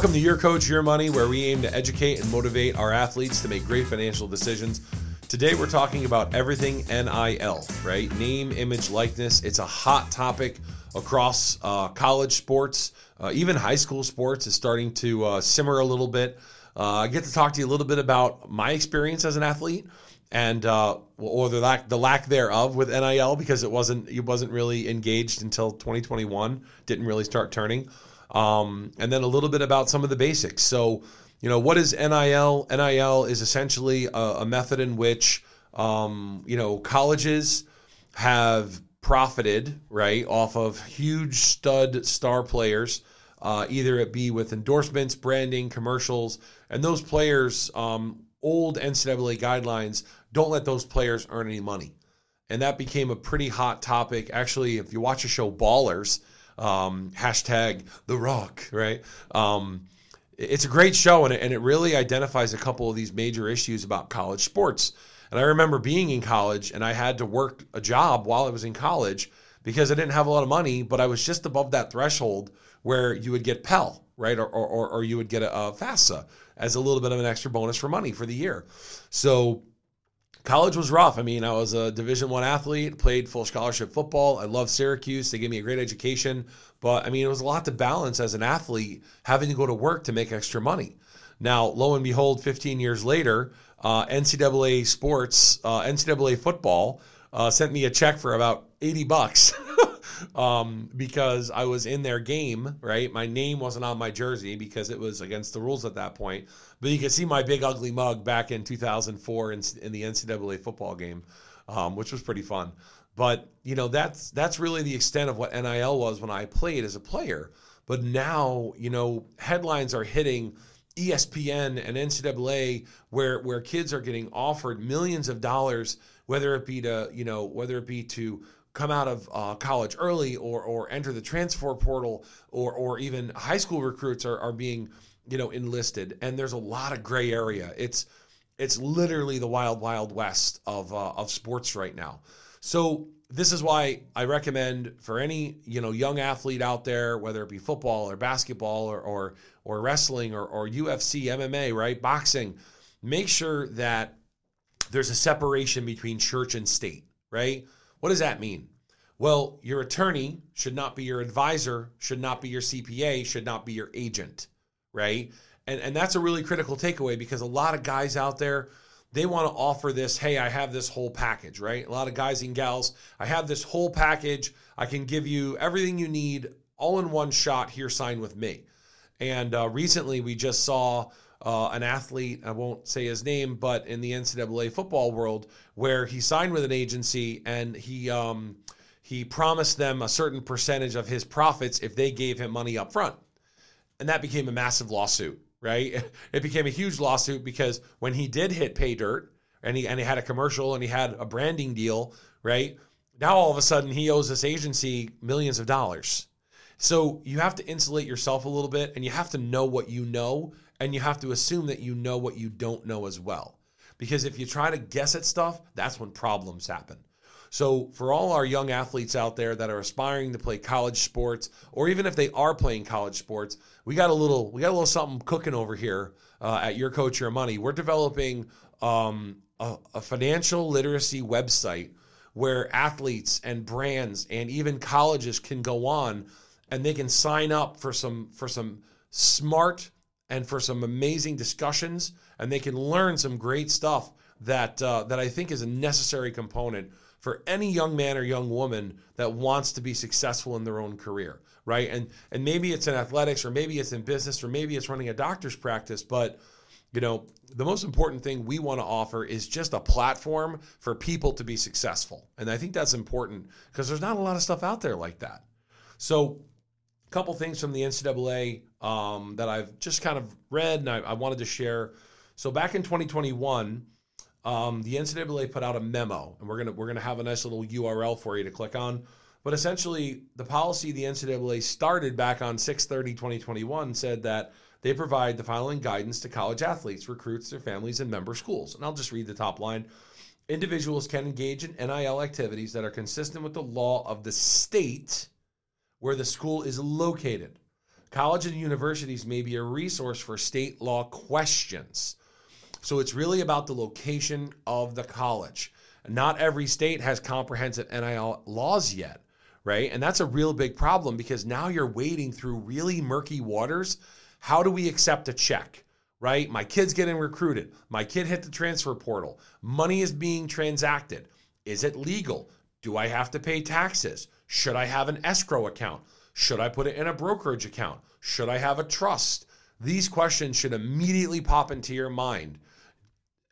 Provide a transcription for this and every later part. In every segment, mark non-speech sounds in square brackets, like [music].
Welcome to Your Coach, Your Money, where we aim to educate and motivate our athletes to make great financial decisions. Today, we're talking about everything NIL, right? Name, image, likeness. It's a hot topic across uh, college sports, uh, even high school sports is starting to uh, simmer a little bit. Uh, I get to talk to you a little bit about my experience as an athlete and uh, or the lack the lack thereof with NIL because it wasn't it wasn't really engaged until 2021. Didn't really start turning um, and then a little bit about some of the basics. So, you know, what is NIL? NIL is essentially a, a method in which, um, you know, colleges have profited, right, off of huge stud star players, uh, either it be with endorsements, branding, commercials, and those players, um, old NCAA guidelines don't let those players earn any money. And that became a pretty hot topic. Actually, if you watch a show Ballers, um, hashtag The Rock, right? Um, it's a great show, and it, and it really identifies a couple of these major issues about college sports. And I remember being in college, and I had to work a job while I was in college because I didn't have a lot of money, but I was just above that threshold where you would get Pell, right? Or, or, or you would get a, a FAFSA as a little bit of an extra bonus for money for the year. So college was rough. I mean, I was a Division One athlete, played full scholarship football. I loved Syracuse; they gave me a great education. But I mean, it was a lot to balance as an athlete, having to go to work to make extra money. Now, lo and behold, 15 years later, uh, NCAA sports, uh, NCAA football, uh, sent me a check for about 80 bucks. [laughs] um, because I was in their game, right? My name wasn't on my jersey because it was against the rules at that point. But you can see my big ugly mug back in 2004 in, in the NCAA football game, um, which was pretty fun. But you know that's that's really the extent of what NIL was when I played as a player. But now you know headlines are hitting ESPN and NCAA where where kids are getting offered millions of dollars, whether it be to you know whether it be to come out of uh, college early or or enter the transfer portal or or even high school recruits are, are being you know enlisted. And there's a lot of gray area. It's it's literally the wild wild west of uh, of sports right now. So this is why I recommend for any you know young athlete out there, whether it be football or basketball or or, or wrestling or, or UFC, MMA, right, boxing, make sure that there's a separation between church and state, right? What does that mean? Well, your attorney should not be your advisor, should not be your CPA, should not be your agent, right? And and that's a really critical takeaway because a lot of guys out there they want to offer this hey i have this whole package right a lot of guys and gals i have this whole package i can give you everything you need all in one shot here sign with me and uh, recently we just saw uh, an athlete i won't say his name but in the ncaa football world where he signed with an agency and he um, he promised them a certain percentage of his profits if they gave him money up front and that became a massive lawsuit right? [laughs] It became a huge lawsuit because when he did hit pay dirt and he and he had a commercial and he had a branding deal, right? Now all of a sudden he owes this agency millions of dollars. So you have to insulate yourself a little bit and you have to know what you know and you have to assume that you know what you don't know as well. Because if you try to guess at stuff, that's when problems happen. So, for all our young athletes out there that are aspiring to play college sports, or even if they are playing college sports, we got a little we got a little something cooking over here uh, at Your Coach Your Money. We're developing um, a, a financial literacy website where athletes and brands and even colleges can go on and they can sign up for some for some smart and for some amazing discussions and they can learn some great stuff that uh, that I think is a necessary component for any young man or young woman that wants to be successful in their own career, right? And and maybe it's in athletics or maybe it's in business or maybe it's running a doctor's practice, but you know, the most important thing we want to offer is just a platform for people to be successful. And I think that's important because there's not a lot of stuff out there like that. So, a couple things from the NCAA um, that I've just kind of read and I, I wanted to share. So, back in 2021, um, the NCAA put out a memo, and we're gonna we're gonna have a nice little URL for you to click on. But essentially, the policy the NCAA started back on 6/30/2021 said that they provide the following guidance to college athletes, recruits, their families, and member schools. And I'll just read the top line. Individuals can engage in NIL activities that are consistent with the law of the state where the school is located. College and universities may be a resource for state law questions. So it's really about the location of the college. Not every state has comprehensive NIL laws yet, right? And that's a real big problem because now you're wading through really murky waters. How do we accept a check? Right? My kid's getting recruited. My kid hit the transfer portal. Money is being transacted. Is it legal? Do I have to pay taxes? Should I have an escrow account? Should I put it in a brokerage account? Should I have a trust? These questions should immediately pop into your mind.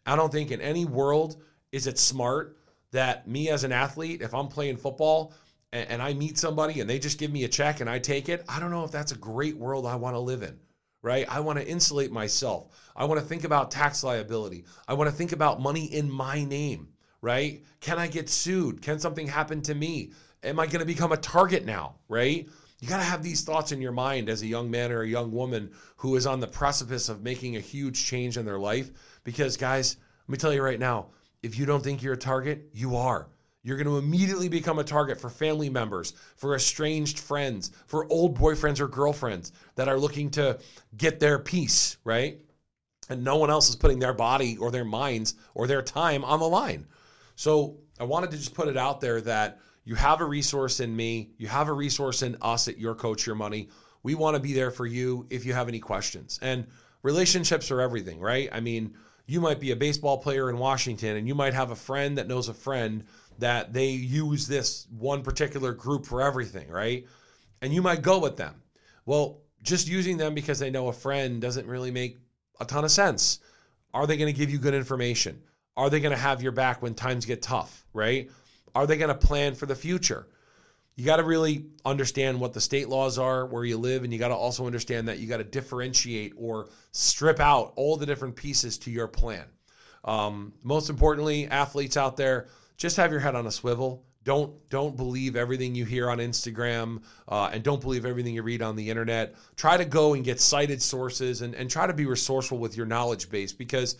I don't think in any world is it smart that me as an athlete, if I'm playing football and, and I meet somebody and they just give me a check and I take it, I don't know if that's a great world I want to live in right? I want to insulate myself. I want to think about tax liability. I want to think about money in my name, right? Can I get sued? Can something happen to me? Am I going to become a target now, right? You got to have these thoughts in your mind as a young man or a young woman who is on the precipice of making a huge change in their life. Because, guys, let me tell you right now if you don't think you're a target, you are. You're going to immediately become a target for family members, for estranged friends, for old boyfriends or girlfriends that are looking to get their piece, right? And no one else is putting their body or their minds or their time on the line. So I wanted to just put it out there that you have a resource in me, you have a resource in us at Your Coach Your Money. We want to be there for you if you have any questions. And relationships are everything, right? I mean, you might be a baseball player in Washington and you might have a friend that knows a friend that they use this one particular group for everything, right? And you might go with them. Well, just using them because they know a friend doesn't really make a ton of sense. Are they going to give you good information? Are they going to have your back when times get tough, right? Are they going to plan for the future? You got to really understand what the state laws are where you live, and you got to also understand that you got to differentiate or strip out all the different pieces to your plan. Um, most importantly, athletes out there, just have your head on a swivel. Don't don't believe everything you hear on Instagram, uh, and don't believe everything you read on the internet. Try to go and get cited sources, and and try to be resourceful with your knowledge base because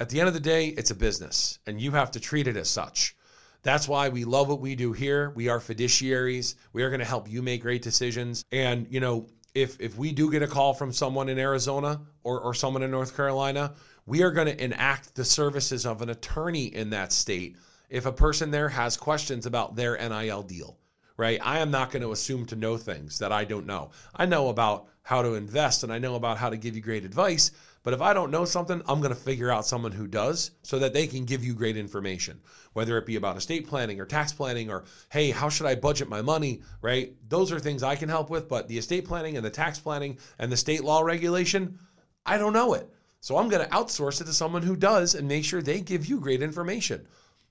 at the end of the day, it's a business, and you have to treat it as such. That's why we love what we do here. We are fiduciaries. We are going to help you make great decisions. And you know, if if we do get a call from someone in Arizona or or someone in North Carolina, we are going to enact the services of an attorney in that state if a person there has questions about their NIL deal, right? I am not going to assume to know things that I don't know. I know about how to invest and I know about how to give you great advice. But if I don't know something, I'm going to figure out someone who does so that they can give you great information, whether it be about estate planning or tax planning or, hey, how should I budget my money, right? Those are things I can help with. But the estate planning and the tax planning and the state law regulation, I don't know it. So I'm going to outsource it to someone who does and make sure they give you great information.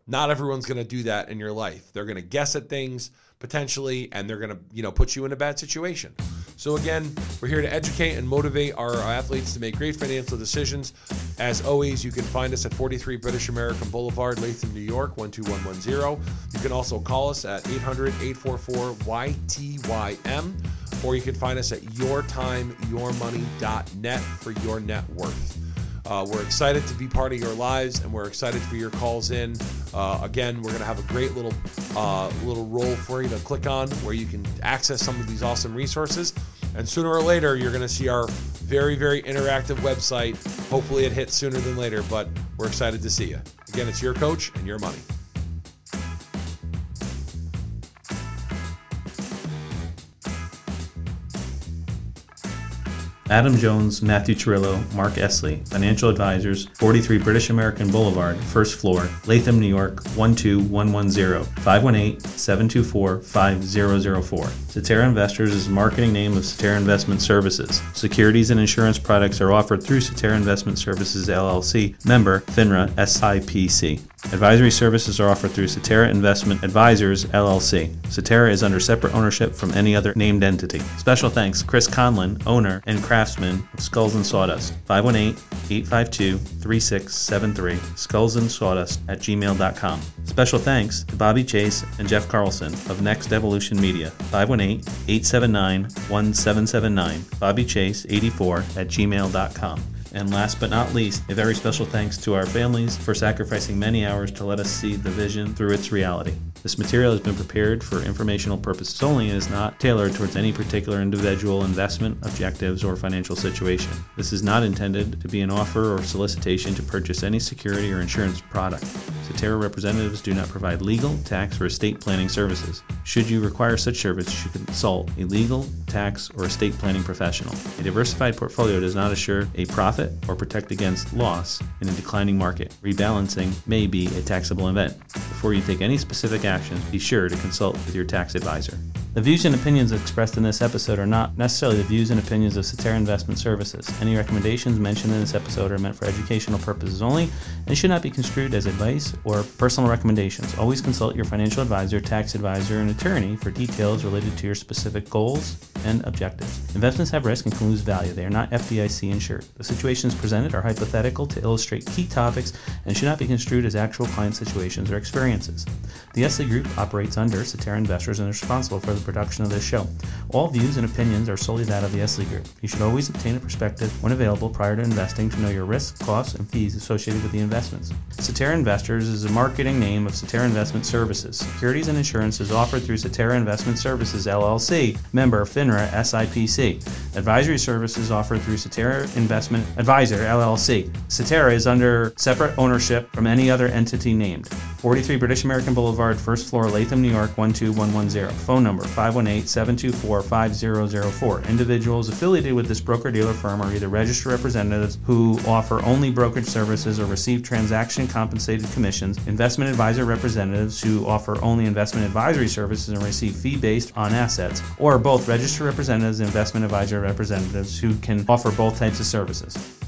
Not everyone's going to do that in your life. They're going to guess at things potentially and they're going to, you know, put you in a bad situation. So again, we're here to educate and motivate our athletes to make great financial decisions. As always, you can find us at 43 British American Boulevard, Latham, New York, 12110. You can also call us at 800-844-YTYM or you can find us at yourtimeyourmoney.net for your net worth. Uh, we're excited to be part of your lives, and we're excited for your calls in. Uh, again, we're going to have a great little uh, little URL for you to click on where you can access some of these awesome resources. And sooner or later, you're going to see our very, very interactive website. Hopefully, it hits sooner than later, but we're excited to see you. Again, it's your coach and your money. Adam Jones, Matthew Tarullo, Mark Esslie, Financial Advisors, 43 British American Boulevard, first floor, Latham, New York, 12110, 518-724-5004. Cetera Investors is the marketing name of Cetera Investment Services. Securities and insurance products are offered through Cetera Investment Services LLC, member FINRA SIPC. Advisory services are offered through Cetera Investment Advisors LLC. Cetera is under separate ownership from any other named entity. Special thanks Chris Conlon, owner and craftsman of Skulls and Sawdust. 518-852-3673. Skulls and Sawdust at gmail.com. Special thanks to Bobby Chase and Jeff Carlson of Next Evolution Media. 518-879-1779. Bobby Chase 84 at gmail.com. And last but not least, a very special thanks to our families for sacrificing many hours to let us see the vision through its reality. This material has been prepared for informational purposes only and is not tailored towards any particular individual investment, objectives, or financial situation. This is not intended to be an offer or solicitation to purchase any security or insurance product. Cetera representatives do not provide legal, tax, or estate planning services. Should you require such service, you should consult a legal, tax, or estate planning professional. A diversified portfolio does not assure a profit or protect against loss in a declining market. Rebalancing may be a taxable event. Before you take any specific actions, be sure to consult with your tax advisor. The views and opinions expressed in this episode are not necessarily the views and opinions of Cetera Investment Services. Any recommendations mentioned in this episode are meant for educational purposes only and should not be construed as advice or personal recommendations. Always consult your financial advisor, tax advisor, and attorney for details related to your specific goals and objectives. Investments have risk and can lose value. They are not FDIC insured. The situations presented are hypothetical to illustrate key topics and should not be construed as actual client situations or experiences. The Esslie Group operates under Cetera Investors and is responsible for the production of this show. All views and opinions are solely that of the Esslie Group. You should always obtain a prospectus when available prior to investing to know your risks, costs, and fees associated with the investments. Cetera Investors is a marketing name of Cetera Investment Services. Securities and insurance is offered through Cetera Investment Services LLC, member FINRA SIPC. Advisory services offered through Cetera Investment Advisor LLC. Cetera is under separate ownership from any other entity named. 43 British American Boulevard, first floor, Latham, New York 12110. Phone number 518-724-5004. Individuals affiliated with this broker-dealer firm are either registered representatives who offer only brokerage services or receive transaction compensated commissions, investment advisor representatives who offer only investment advisory services and receive fee based on assets, or both registered representatives and investment advisor representatives who can offer both types of services.